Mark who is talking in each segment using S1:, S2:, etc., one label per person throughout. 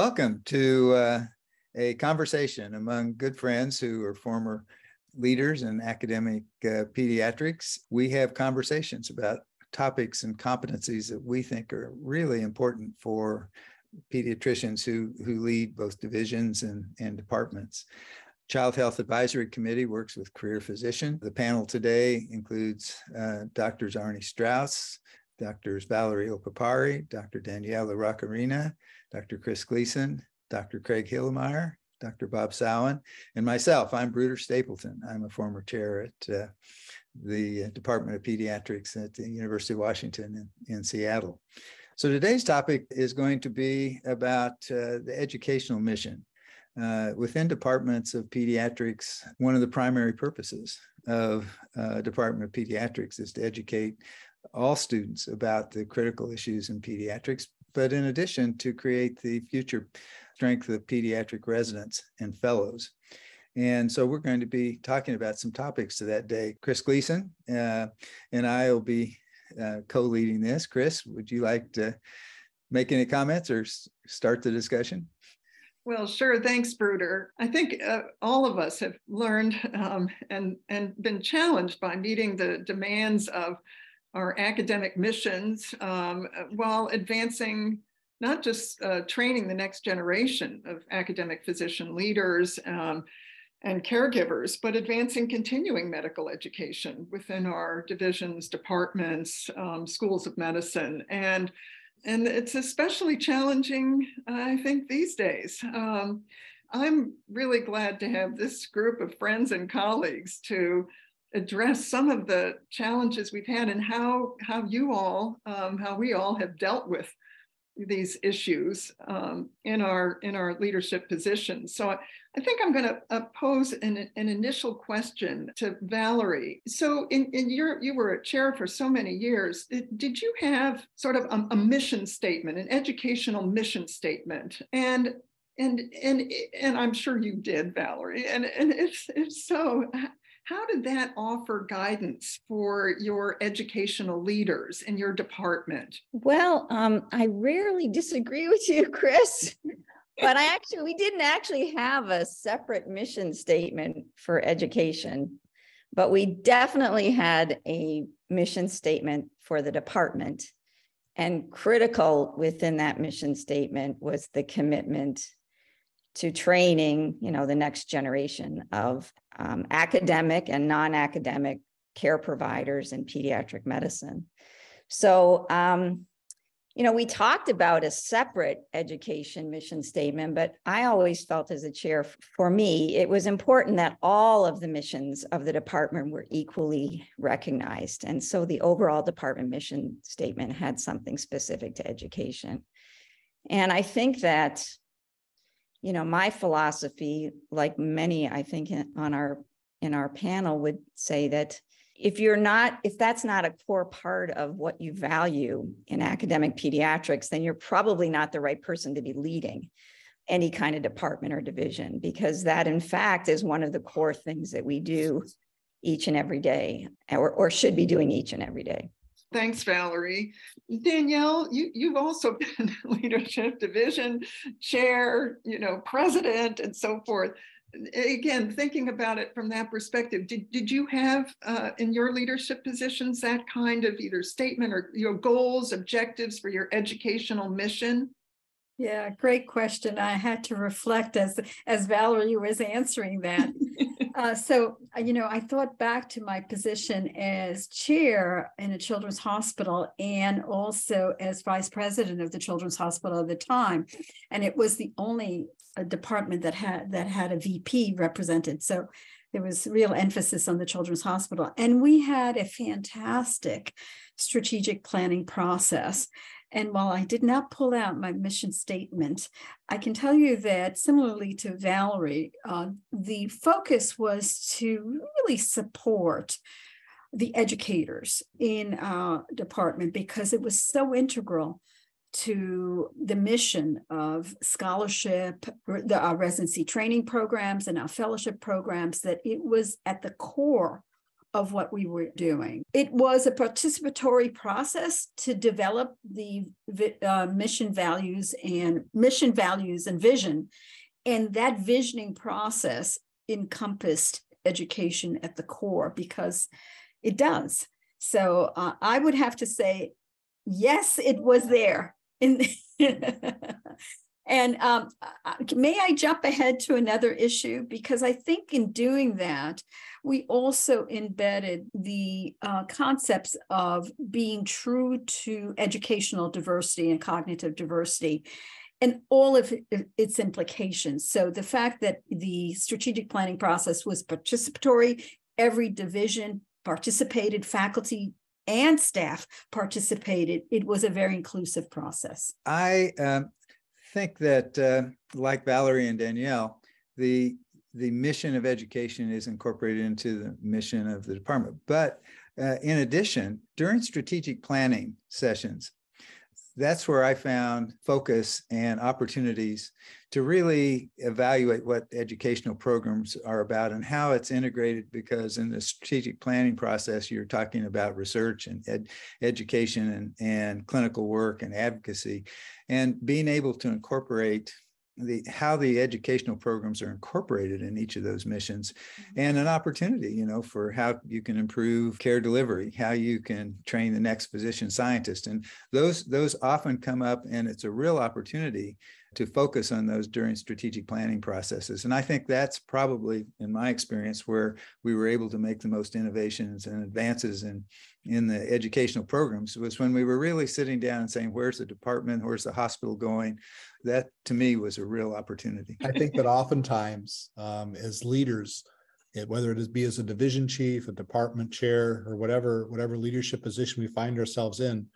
S1: Welcome to uh, a conversation among good friends who are former leaders in academic uh, pediatrics. We have conversations about topics and competencies that we think are really important for pediatricians who, who lead both divisions and, and departments. Child Health Advisory Committee works with career physician. The panel today includes uh, Doctors Arnie Strauss, Doctors Valerie Opipari, Dr. Danielle Laraque-Arena, Dr. Chris Gleason, Dr. Craig Hillemeier, Dr. Bob Sawin, and myself. I'm Bruder Stapleton. I'm a former chair at uh, the Department of Pediatrics at the University of Washington in, in Seattle. So today's topic is going to be about uh, the educational mission. Uh, within departments of pediatrics, one of the primary purposes of uh, Department of Pediatrics is to educate all students about the critical issues in pediatrics, but in addition to create the future strength of pediatric residents and fellows. And so we're going to be talking about some topics to that day. Chris Gleason uh, and I will be uh, co-leading this. Chris, would you like to make any comments or s- start the discussion?
S2: Well, sure. Thanks, Bruder. I think uh, all of us have learned um, and and been challenged by meeting the demands of our academic missions um, while advancing not just uh, training the next generation of academic physician leaders um, and caregivers, but advancing continuing medical education within our divisions, departments, um, schools of medicine. And, and it's especially challenging, I think, these days. Um, I'm really glad to have this group of friends and colleagues to address some of the challenges we've had and how how you all um, how we all have dealt with these issues um, in our in our leadership positions. So I, I think I'm going to uh, pose an, an initial question to Valerie. So in, in your you were a chair for so many years. Did, you have sort of a, a mission statement, an educational mission statement, and and and and I'm sure you did, Valerie. And and if if so, how did that offer guidance for your educational leaders in your department?
S3: Well, um, I rarely disagree with you, Chris. but I actually, we didn't actually have a separate mission statement for education, but we definitely had a mission statement for the department. And critical within that mission statement was the commitment to training, you know, the next generation of um, academic and non-academic care providers in pediatric medicine. So, um, you know, we talked about a separate education mission statement, but I always felt as a chair, for me, it was important that all of the missions of the department were equally recognized. And so the overall department mission statement had something specific to education. And I think that you know, my philosophy, like many, I think on our in our panel would say that if you're not, if that's not a core part of what you value in academic pediatrics, then you're probably not the right person to be leading any kind of department or division, because that in fact is one of the core things that we do each and every day, or, or should be doing each and every day.
S2: Thanks, Valerie. Danielle, you, you've also been leadership division chair, you know, president and so forth. Again, thinking about it from that perspective, did, did you have uh, in your leadership positions that kind of either statement or your goals, objectives for your educational mission?
S4: Yeah, great question. I had to reflect as as Valerie was answering that. Uh, so, uh, you know, I thought back to my position as chair in a children's hospital and also as vice president of the children's hospital at the time, and it was the only uh, department that had that had a VP represented. So there was real emphasis on the children's hospital. And we had a fantastic strategic planning process and while I did not pull out my mission statement, I can tell you that similarly to Valerie, uh, the focus was to really support the educators in our department because it was so integral to the mission of scholarship, the, our residency training programs and our fellowship programs that it was at the core of what we were doing. It was a participatory process to develop the uh, mission values and mission values and vision. And that visioning process encompassed education at the core because it does. So uh, I would have to say, yes, it was there. In and um, may I jump ahead to another issue? Because I think in doing that, we also embedded the uh, concepts of being true to educational diversity and cognitive diversity and all of its implications. So the fact that the strategic planning process was participatory, every division participated, faculty and staff participated. It was a very inclusive process.
S1: I um, think that, uh, like Valerie and Danielle, the the mission of education is incorporated into the mission of the department. But uh, in addition, during strategic planning sessions, that's where I found focus and opportunities to really evaluate what educational programs are about and how it's integrated. Because in the strategic planning process, you're talking about research and ed- education and, and clinical work and advocacy, and being able to incorporate the how the educational programs are incorporated in each of those missions mm-hmm. and an opportunity you know for how you can improve care delivery how you can train the next physician scientist and those those often come up and it's a real opportunity to focus on those during strategic planning processes. And i think that's probably in my experience where we were able to make the most innovations and advances in in the educational programs was when we were really sitting down and saying where's the department? Where's the hospital going? That to me was a real opportunity.
S5: I think that oftentimes um, as leaders, it, whether it is be as a division chief, a department chair, or whatever whatever leadership position we find ourselves in,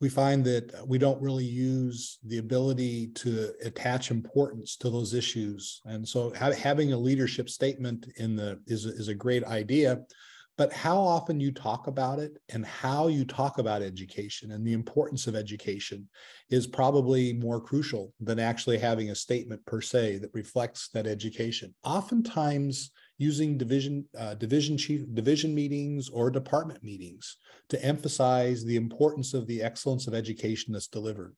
S5: we find that we don't really use the ability to attach importance to those issues. And so ha- having a leadership statement in the is is a great idea but how often you talk about it and how you talk about education and the importance of education is probably more crucial than actually having a statement per se that reflects that education. Oftentimes, using division uh, division chief division meetings or department meetings to emphasize the importance of the excellence of education that's delivered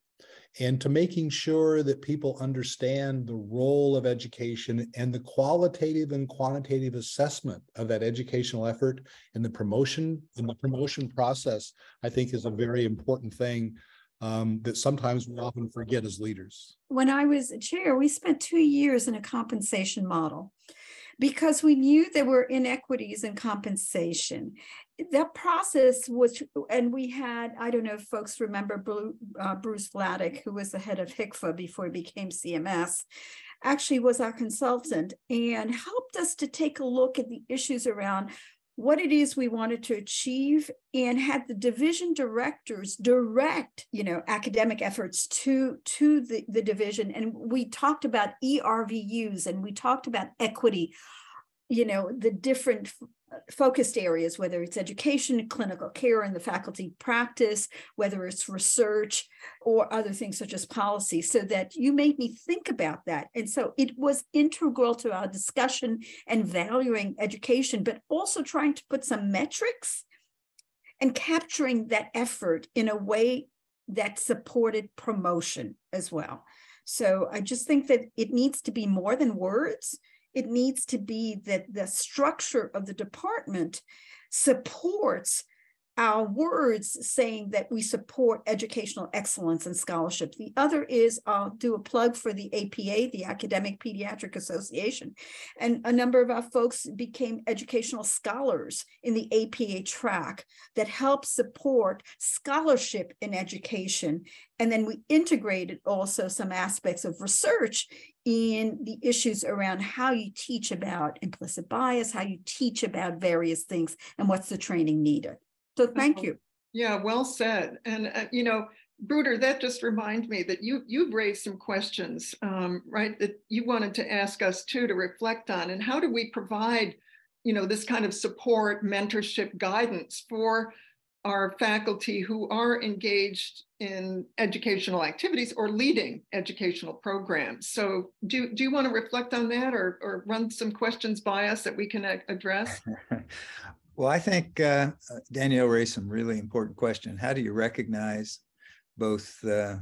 S5: and to making sure that people understand the role of education and the qualitative and quantitative assessment of that educational effort in the promotion in the promotion process i think is a very important thing um, that sometimes we often forget as leaders.
S4: When i was chair we spent two years in a compensation model because we knew there were inequities in compensation. That process was, and we had, I don't know if folks remember Blue, uh, Bruce Vladeck, who was the head of HCFA before he became CMS, actually was our consultant and helped us to take a look at the issues around what it is we wanted to achieve and had the division directors direct you know academic efforts to to the, the division. And we talked about RVUs and we talked about equity you know the different focused areas whether it's education clinical care and the faculty practice whether it's research or other things such as policy so that you made me think about that. And so it was integral to our discussion and valuing education but also trying to put some metrics and capturing that effort in a way that supported promotion as well. So i just think that it needs to be more than words it needs to be that the structure of the department supports our words saying that we support educational excellence and scholarship. The other is I'll do a plug for the APA, the Academic Pediatric Association. And a number of our folks became educational scholars in the APA track that help support scholarship in education. And then we integrated also some aspects of research in the issues around how you teach about implicit bias, how you teach about various things, and what's the training needed. So thank you.
S2: Yeah, well said. And uh, you know, Bruder, that just reminds me that you you've raised some questions, um, right? That you wanted to ask us too to reflect on, and how do we provide, you know, this kind of support, mentorship, guidance for our faculty who are engaged in educational activities or leading educational programs. So do, do you want to reflect on that or, or run some questions by us that we can address?
S1: Well, I think uh, uh, Danielle raised some really important question. How do you recognize both uh,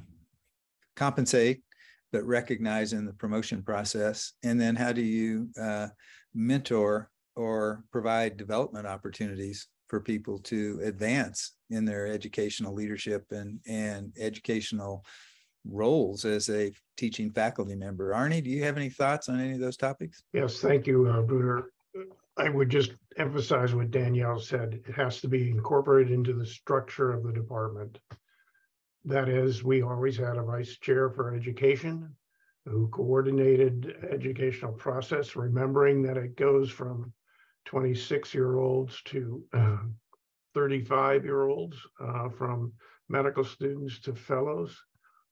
S1: compensate, but recognize in the promotion process? And then how do you uh, mentor or provide development opportunities for people to advance in their educational leadership and, and educational roles as a teaching faculty member? Arnie, do you have any thoughts on any of those topics?
S6: Yes, thank you, uh, Bruder. I would just emphasize what Danielle said. It has to be incorporated into the structure of the department. That is, we always had a vice chair for education who coordinated educational process, remembering that it goes from 26-year-olds to 35-year-olds, uh, from medical students to fellows.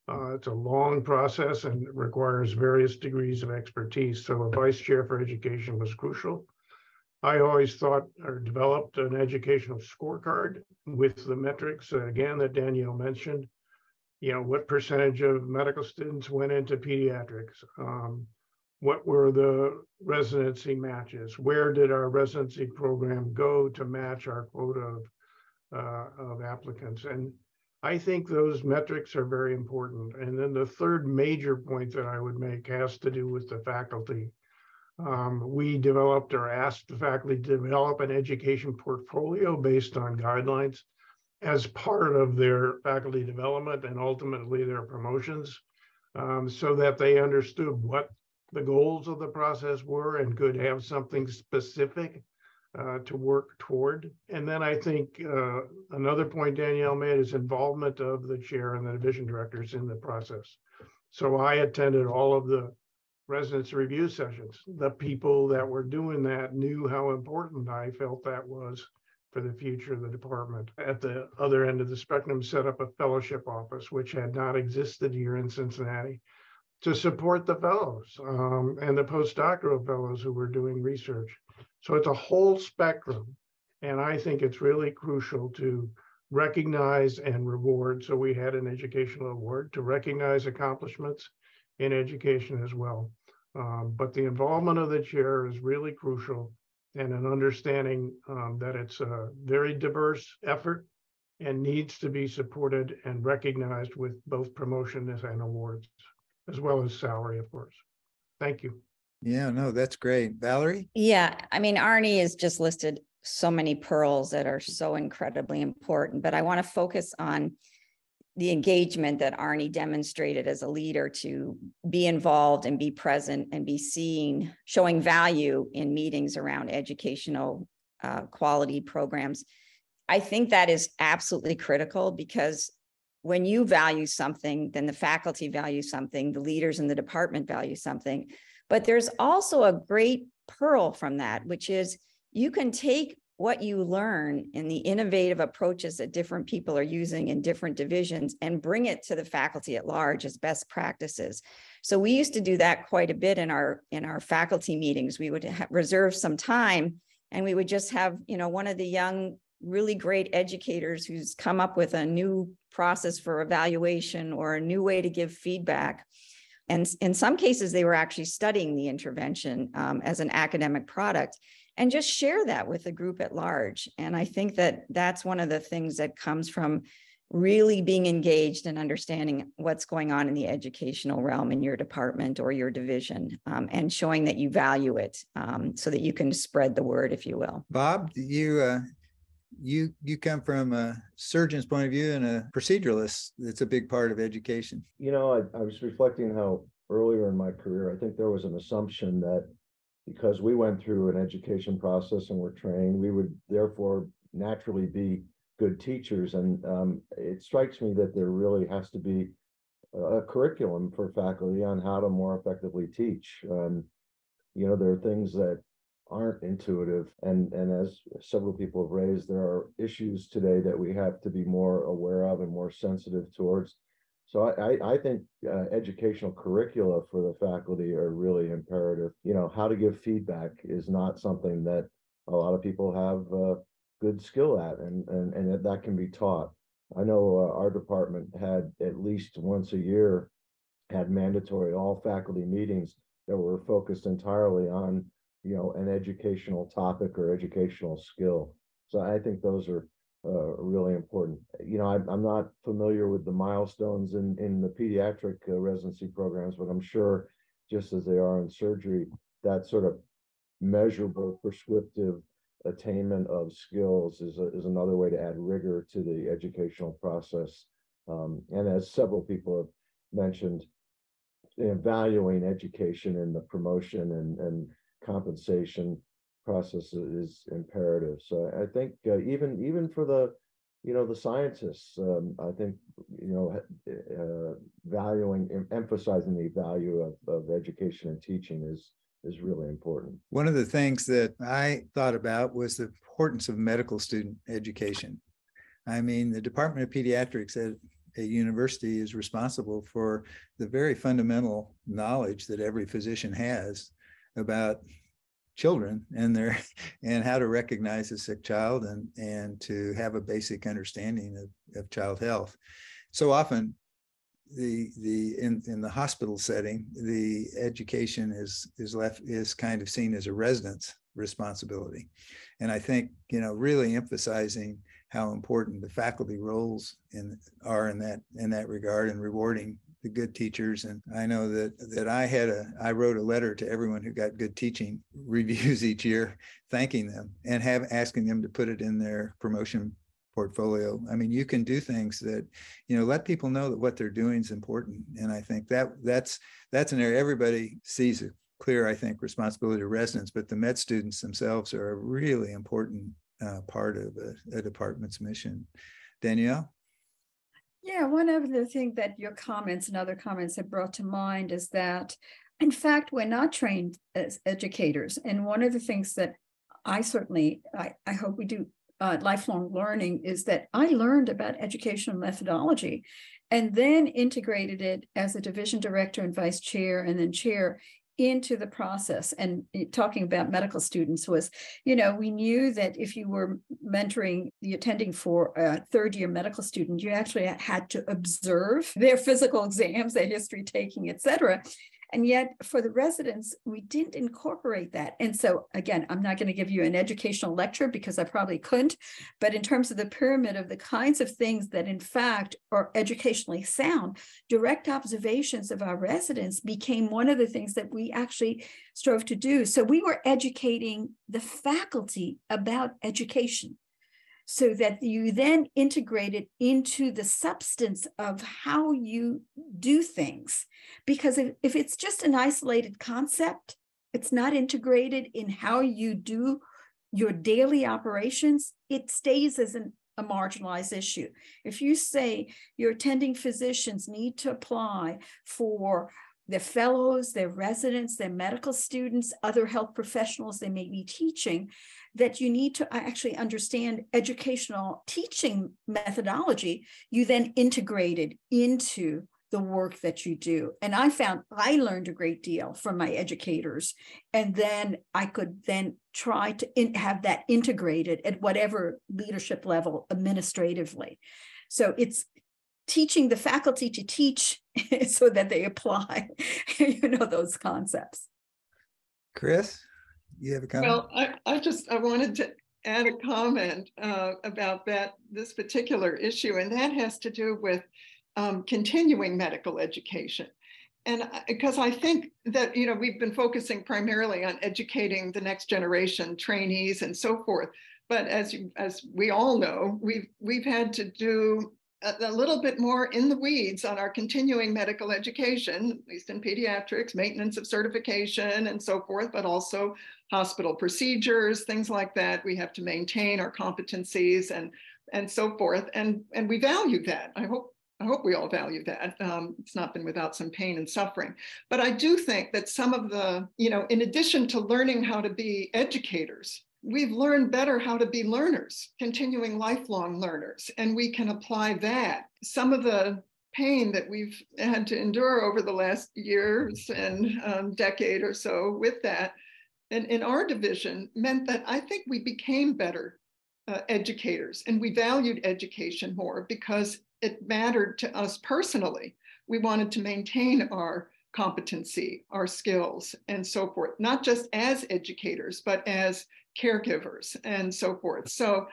S6: Uh, it's a long process and requires various degrees of expertise. So a vice chair for education was crucial. I always thought or developed an educational scorecard with the metrics, uh, again, that Danielle mentioned. You know, what percentage of medical students went into pediatrics? Um, what were the residency matches? Where did our residency program go to match our quota of, uh, of applicants? And I think those metrics are very important. And then the third major point that I would make has to do with the faculty. Um, we developed or asked the faculty to develop an education portfolio based on guidelines as part of their faculty development and ultimately their promotions um, so that they understood what the goals of the process were and could have something specific uh, to work toward. And then I think uh, another point Danielle made is involvement of the chair and the division directors in the process. So I attended all of the residents review sessions. The people that were doing that knew how important I felt that was for the future of the department. At the other end of the spectrum, set up a fellowship office, which had not existed here in Cincinnati, to support the fellows um, and the postdoctoral fellows who were doing research. So it's a whole spectrum. And I think it's really crucial to recognize and reward. So we had an educational award to recognize accomplishments in education as well. Um, but the involvement of the chair is really crucial and an understanding um, that it's a very diverse effort and needs to be supported and recognized with both promotions and awards, as well as salary, of course. Thank you.
S1: Yeah, no, that's great. Valerie?
S3: Yeah, I mean, Arnie has just listed so many pearls that are so incredibly important, but I want to focus on the engagement that Arnie demonstrated as a leader to be involved and be present and be seen, showing value in meetings around educational uh, quality programs. I think that is absolutely critical because when you value something, then the faculty value something, the leaders in the department value something. But there's also a great pearl from that, which is you can take what you learn in the innovative approaches that different people are using in different divisions and bring it to the faculty at large as best practices. So we used to do that quite a bit in our in our faculty meetings. We would reserve some time and we would just have, you know, one of the young really great educators who's come up with a new process for evaluation or a new way to give feedback. And in some cases, they were actually studying the intervention um, as an academic product and just share that with the group at large. And I think that that's one of the things that comes from really being engaged and understanding what's going on in the educational realm in your department or your division um, and showing that you value it um, so that you can spread the word if you will
S1: bob you uh, you you come from a surgeon's point of view and a proceduralist it's a big part of education
S7: you know I, I was reflecting how earlier in my career i think there was an assumption that because we went through an education process and were trained, we would therefore naturally be good teachers. And um, it strikes me that there really has to be a curriculum for faculty on how to more effectively teach. Um, you know, there are things that aren't intuitive, and and as several people have raised, there are issues today that we have to be more aware of and more sensitive towards. So I, I think uh, educational curricula for the faculty are really imperative. You know, how to give feedback is not something that a lot of people have uh, good skill at, and, and, and that can be taught. I know uh, our department had at least once a year had mandatory all faculty meetings that were focused entirely on, you know, an educational topic or educational skill. So I think those are uh, really important. You know, I, I'm not familiar with the milestones in, in the pediatric uh, residency programs, but I'm sure just as they are in surgery, that sort of measurable prescriptive attainment of skills is, a, is another way to add rigor to the educational process. Um, and as several people have mentioned, valuing education and the promotion and, and compensation process is imperative. So I think uh, even even for the you know the scientists, um, I think you know uh, valuing emphasizing the value of, of education and teaching is is really important.
S1: One of the things that I thought about was the importance of medical student education. I mean, the Department of Pediatrics at a university is responsible for the very fundamental knowledge that every physician has about children and their and how to recognize a sick child and and to have a basic understanding of, of child health. So often the the in in the hospital setting the education is is left is kind of seen as a resident's responsibility. And i think you know really emphasizing how important the faculty roles in are in that in that regard and rewarding the good teachers and i know that that i had a i wrote a letter to everyone who got good teaching reviews each year thanking them and have asking them to put it in their promotion portfolio. I mean you can do things that you know let people know that what they're doing is important and i think that that's that's an area everybody sees a clear i think responsibility to residents but the med students themselves are a really important uh, part of a, a department's mission. Danielle
S4: yeah, one of the things that your comments and other comments have brought to mind is that, in fact, we're not trained as educators. And one of the things that I certainly, I, I hope we do uh, lifelong learning is that I learned about educational methodology and then integrated it as a division director and vice chair and then chair into the process. And talking about medical students was you know we knew that if you were mentoring the attending for a third year medical student you actually had to observe their physical exams their history taking etc and yet for the residents, we didn't incorporate that. And so again, I'm not going to give you an educational lecture because I probably couldn't, but in terms of the pyramid of the kinds of things that in fact are educationally sound, direct observations of our residents became one of the things that we actually strove to do. So we were educating the faculty about education so that you then integrate it into the substance of how you do things. Because if, if it's just an isolated concept, it's not integrated in how you do your daily operations, it stays as an, a marginalized issue. If you say your attending physicians need to apply for their fellows, their residents, their medical students, other health professionals they may be teaching, that you need to uh, actually understand educational teaching methodology, you then integrate it into the work that you do. And I found I learned a great deal from my educators. And then I could then try to in, have that integrated at whatever leadership level administratively. So it's teaching the faculty to teach so that they apply, you know, those concepts.
S1: Chris, you have a comment?
S2: Well, I, I just, I wanted to add a comment uh, about that, this particular issue, and that has to do with um, continuing medical education. And because I think that, you know, we've been focusing primarily on educating the next generation, trainees and so forth. But as you, as we all know, we've we've had to do a, little bit more in the weeds on our continuing medical education, at least in pediatrics, maintenance of certification and so forth, but also hospital procedures, things like that. We have to maintain our competencies and and so forth. And and we value that. I hope I hope we all value that. Um, it's not been without some pain and suffering. But I do think that some of the, you know, in addition to learning how to be educators, we've learned better how to be learners, continuing lifelong learners, and we can apply that. Some of the pain that we've had to endure over the last years and um, decade or so with that, and in our division, meant that I think we became better uh, educators and we valued education more because it mattered to us personally. We wanted to maintain our competency, our skills, and so forth, not just as educators, but as caregivers and so forth. So,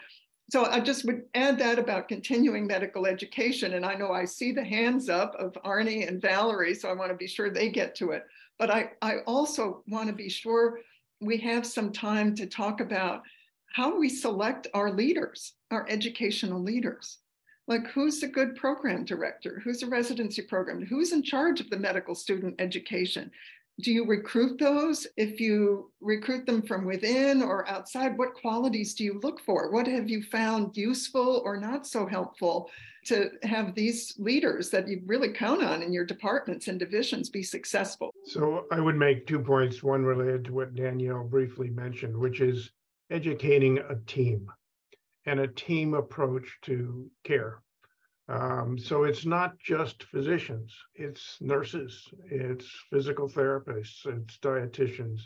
S2: so I just would add that about continuing medical education. And I know I see the hands up of Arnie and Valerie, so I want to be sure they get to it. But I, I also want to be sure we have some time to talk about how we select our leaders, our educational leaders. Like who's a good program director? Who's a residency program? Who's in charge of the medical student education? Do you recruit those? If you recruit them from within or outside, what qualities do you look for? What have you found useful or not so helpful to have these leaders that you really count on in your departments and divisions be successful?
S6: So I would make two points, one related to what Danielle briefly mentioned, which is educating a team and a team approach to care. Um, so it's not just physicians, it's nurses, it's physical therapists, it's dietitians,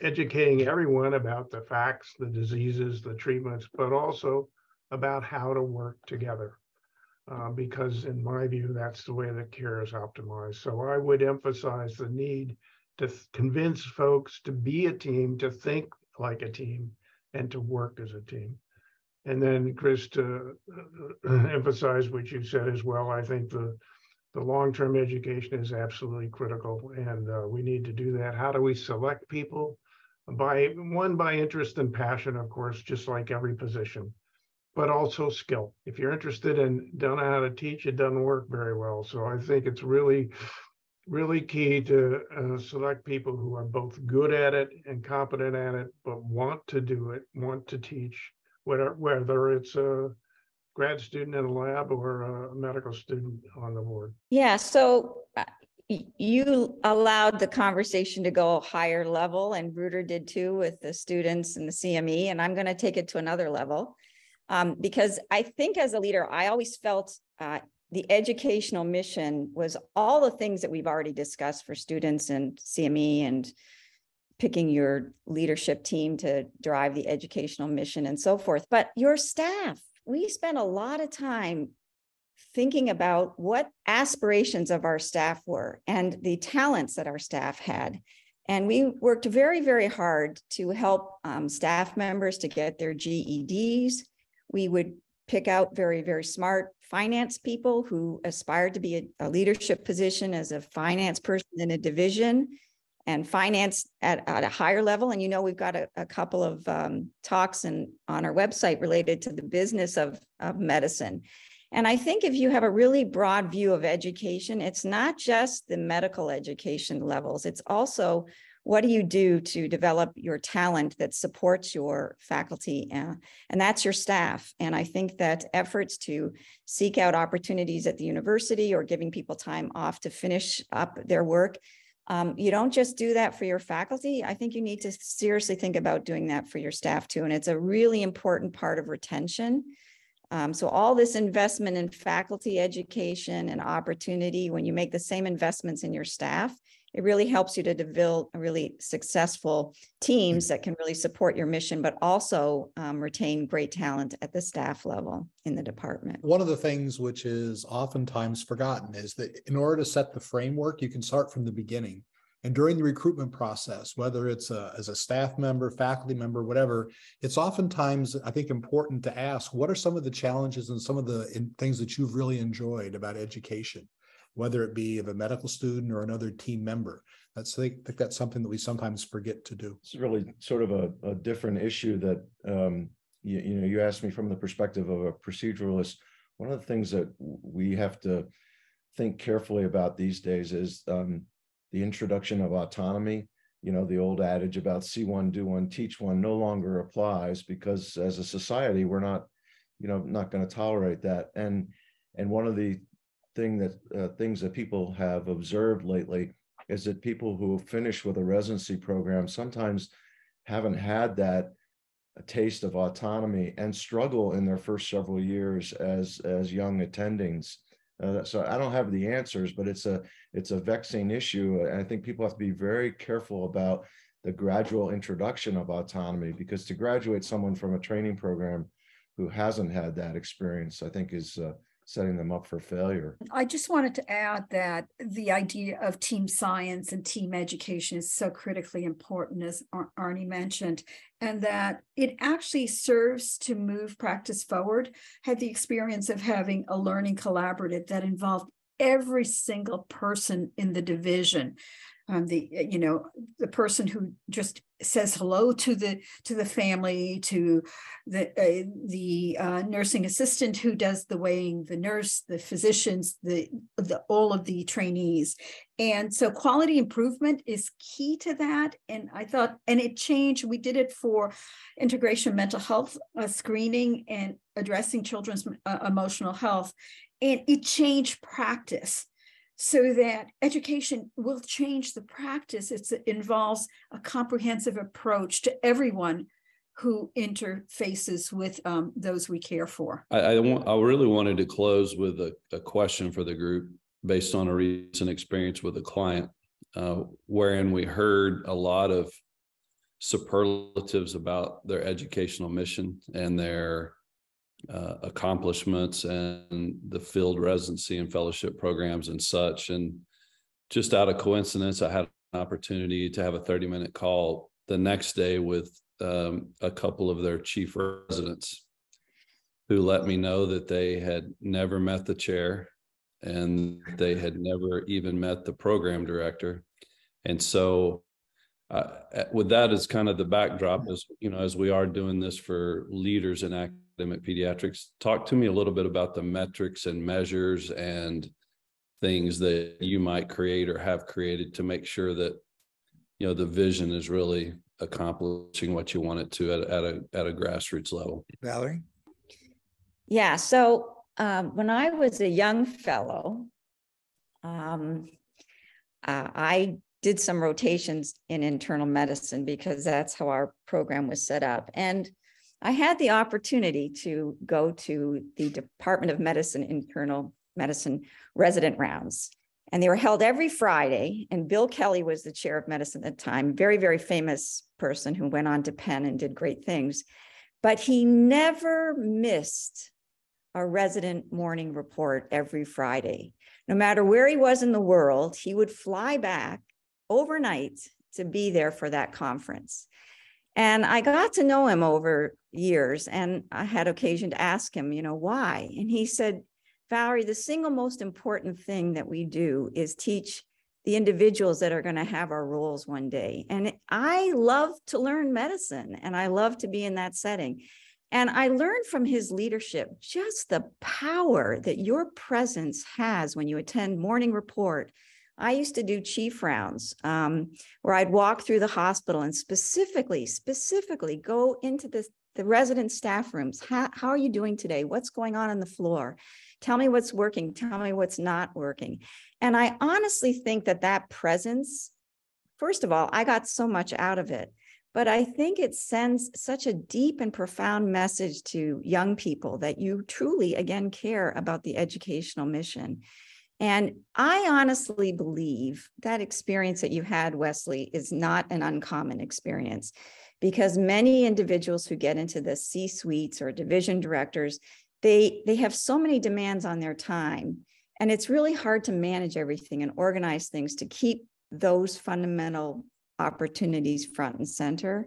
S6: educating everyone about the facts, the diseases, the treatments, but also about how to work together. Uh, because in my view, that's the way that care is optimized. So I would emphasize the need to convince folks to be a team, to think like a team, and to work as a team. And then, Chris, to uh, emphasize what you said as well, I think the the long-term education is absolutely critical, and uh, we need to do that. How do we select people? By one, by interest and passion, of course, just like every position, but also skill. If you're interested and don't know how to teach, it doesn't work very well. So I think it's really, really key to uh, select people who are both good at it and competent at it, but want to do it, want to teach, whether, whether it's a grad student in a lab or a medical student on the board.
S3: Yeah, so uh, you allowed the conversation to go higher level and Bruder did too with the students and the CME, and I'm going to take it to another level. Um, because I think as a leader, I always felt uh, the educational mission was all the things that we've already discussed for students and CME and picking your leadership team to drive the educational mission and so forth. But your staff, we spent a lot of time thinking about what aspirations of our staff were and the talents that our staff had. And we worked very, very hard to help um, staff members to get their GEDs. We would pick out very, very smart finance people who aspired to be a, a leadership position as a finance person in a division and finance at, at a higher level. And you know, we've got a, a couple of um, talks and on our website related to the business of, of medicine. And I think if you have a really broad view of education, it's not just the medical education levels, it's also what do you do to develop your talent that supports your faculty uh, and that's your staff and i think that efforts to seek out opportunities at the university or giving people time off to finish up their work um, you don't just do that for your faculty. I think you need to seriously think about doing that for your staff too. And it's a really important part of retention. Um, so all this investment in faculty education and opportunity, when you make the same investments in your staff, it really helps you to develop really successful teams that can really support your mission, but also um, retain great talent at the staff level in the department.
S5: One of the things which is oftentimes forgotten is that in order to set the framework, you can start from the beginning. And during the recruitment process, whether it's a, as a staff member, faculty member, whatever, it's oftentimes, I think, important to ask what are some of the challenges and some of the in, things that you've really enjoyed about education? Whether it be of a medical student or another team member. That's I think, that's something that we sometimes forget to do.
S7: It's really sort of a, a different issue that um, you, you know you asked me from the perspective of a proceduralist. One of the things that we have to think carefully about these days is um, the introduction of autonomy. You know, the old adage about see one, do one, teach one no longer applies because as a society, we're not, you know, not going to tolerate that. And and one of the thing that uh, things that people have observed lately is that people who finish with a residency program sometimes haven't had that taste of autonomy and struggle in their first several years as as young attendings. Uh, so I don't have the answers, but it's a it's a vexing issue, and I think people have to be very careful about the gradual introduction of autonomy because to graduate someone from a training program who hasn't had that experience, I think is uh, setting them up for failure.
S4: I just wanted to add that the idea of team science and team education is so critically important, as Arnie mentioned, and that it actually serves to move practice forward. Had the experience of having a learning collaborative that involved every single person in the division um, the you know the person who just says hello to the to the family to the uh, the uh, nursing assistant who does the weighing the nurse the physicians the the all of the trainees. And so quality improvement is key to that. And i thought and it changed. We did it for integration mental health uh, screening and addressing children's uh, emotional health. And it changed practice so that education will change the practice. It's, it involves a comprehensive approach to everyone who interfaces with um, those we care for.
S8: I, I, want, I really wanted to close with a, a, question for the group based on a recent experience with a client, uh, wherein we heard a lot of superlatives about their educational mission and their uh, accomplishments and the field residency and fellowship programs and such. And just out of coincidence, I had an opportunity to have a 30 minute call the next day with um, a couple of their chief residents who let me know that they had never met the chair and they had never even met the program director. And so uh, with that as kind of the backdrop as you know as we are doing this for leaders in academic pediatrics. Talk to me a little bit about the metrics and measures and things that you might create or have created to make sure that you know the vision is really accomplishing what you want it to at, at a at a grassroots level.
S1: Valerie.
S3: Yeah. So um, when I was a young fellow, um, uh, I did some rotations in internal medicine because that's how our program was set up. And I had the opportunity to go to the Department of Medicine internal medicine resident rounds. And they were held every Friday. And Bill Kelley was the chair of medicine at the time, very, very famous person who went on to Penn and did great things. But he never missed a resident morning report every Friday. No matter where he was in the world, he would fly back overnight to be there for that conference. And I got to know him over years, and I had occasion to ask him, you know, why? And he said, Valerie, the single most important thing that we do is teach the individuals that are going to have our roles one day. And I love to learn medicine and I love to be in that setting. And I learned from his leadership just the power that your presence has when you attend morning report, I used to do chief rounds um, where I'd walk through the hospital and specifically, specifically go into the, the resident staff rooms. How, how are you doing today? What's going on on the floor? Tell me what's working. Tell me what's not working. And I honestly think that that presence, first of all, I got so much out of it. But I think it sends such a deep and profound message to young people that you truly, again, care about the educational mission. And I honestly believe that experience that you had, Wesley, is not an uncommon experience because many individuals who get into the C suites or division directors, they, they have so many demands on their time. And it's really hard to manage everything and organize things to keep those fundamental opportunities front and center.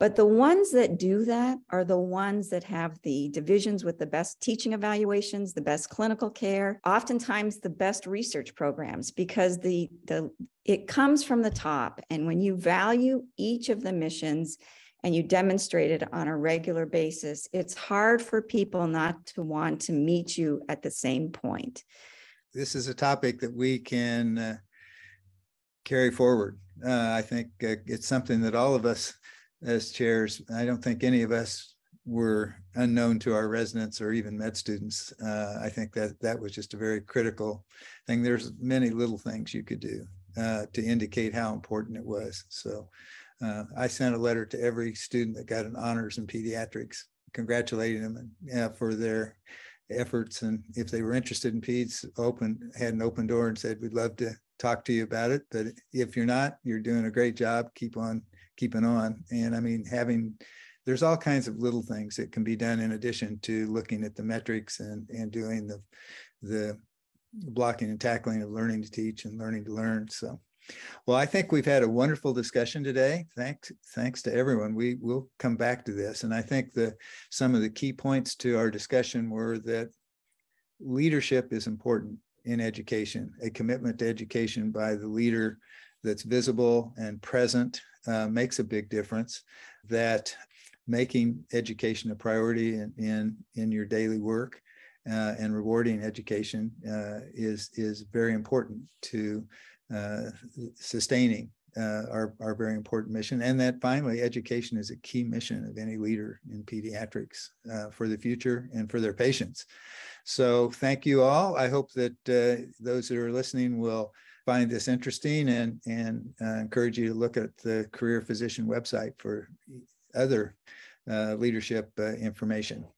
S3: But the ones that do that are the ones that have the divisions with the best teaching evaluations, the best clinical care, oftentimes the best research programs, because the, the it comes from the top. And when you value each of the missions and you demonstrate it on a regular basis, it's hard for people not to want to meet you at the same point.
S1: This is a topic that we can uh, carry forward. Uh, I think uh, it's something that all of us as chairs, I don't think any of us were unknown to our residents or even med students. Uh, I think that that was just a very critical thing. There's many little things you could do uh, to indicate how important it was. So uh, I sent a letter to every student that got an honors in pediatrics, congratulating them uh, for their efforts. And if they were interested in peds, open had an open door and said, we'd love to talk to you about it. But if you're not, you're doing a great job. Keep on keeping on. And I mean, having there's all kinds of little things that can be done in addition to looking at the metrics and, and doing the, the blocking and tackling of learning to teach and learning to learn. So, well, I think we've had a wonderful discussion today. Thanks, thanks to everyone. We will come back to this. And I think the some of the key points to our discussion were that leadership is important in education, a commitment to education by the leader that's visible and present uh, makes a big difference. That making education a priority in in, in your daily work uh, and rewarding education uh, is is very important to uh, sustaining uh, our, our very important mission. And that finally, education is a key mission of any leader in pediatrics uh, for the future and for their patients. So thank you all. I hope that uh, those that are listening will find this interesting and, and uh, encourage you to look at the career physician website for other uh, leadership uh, information.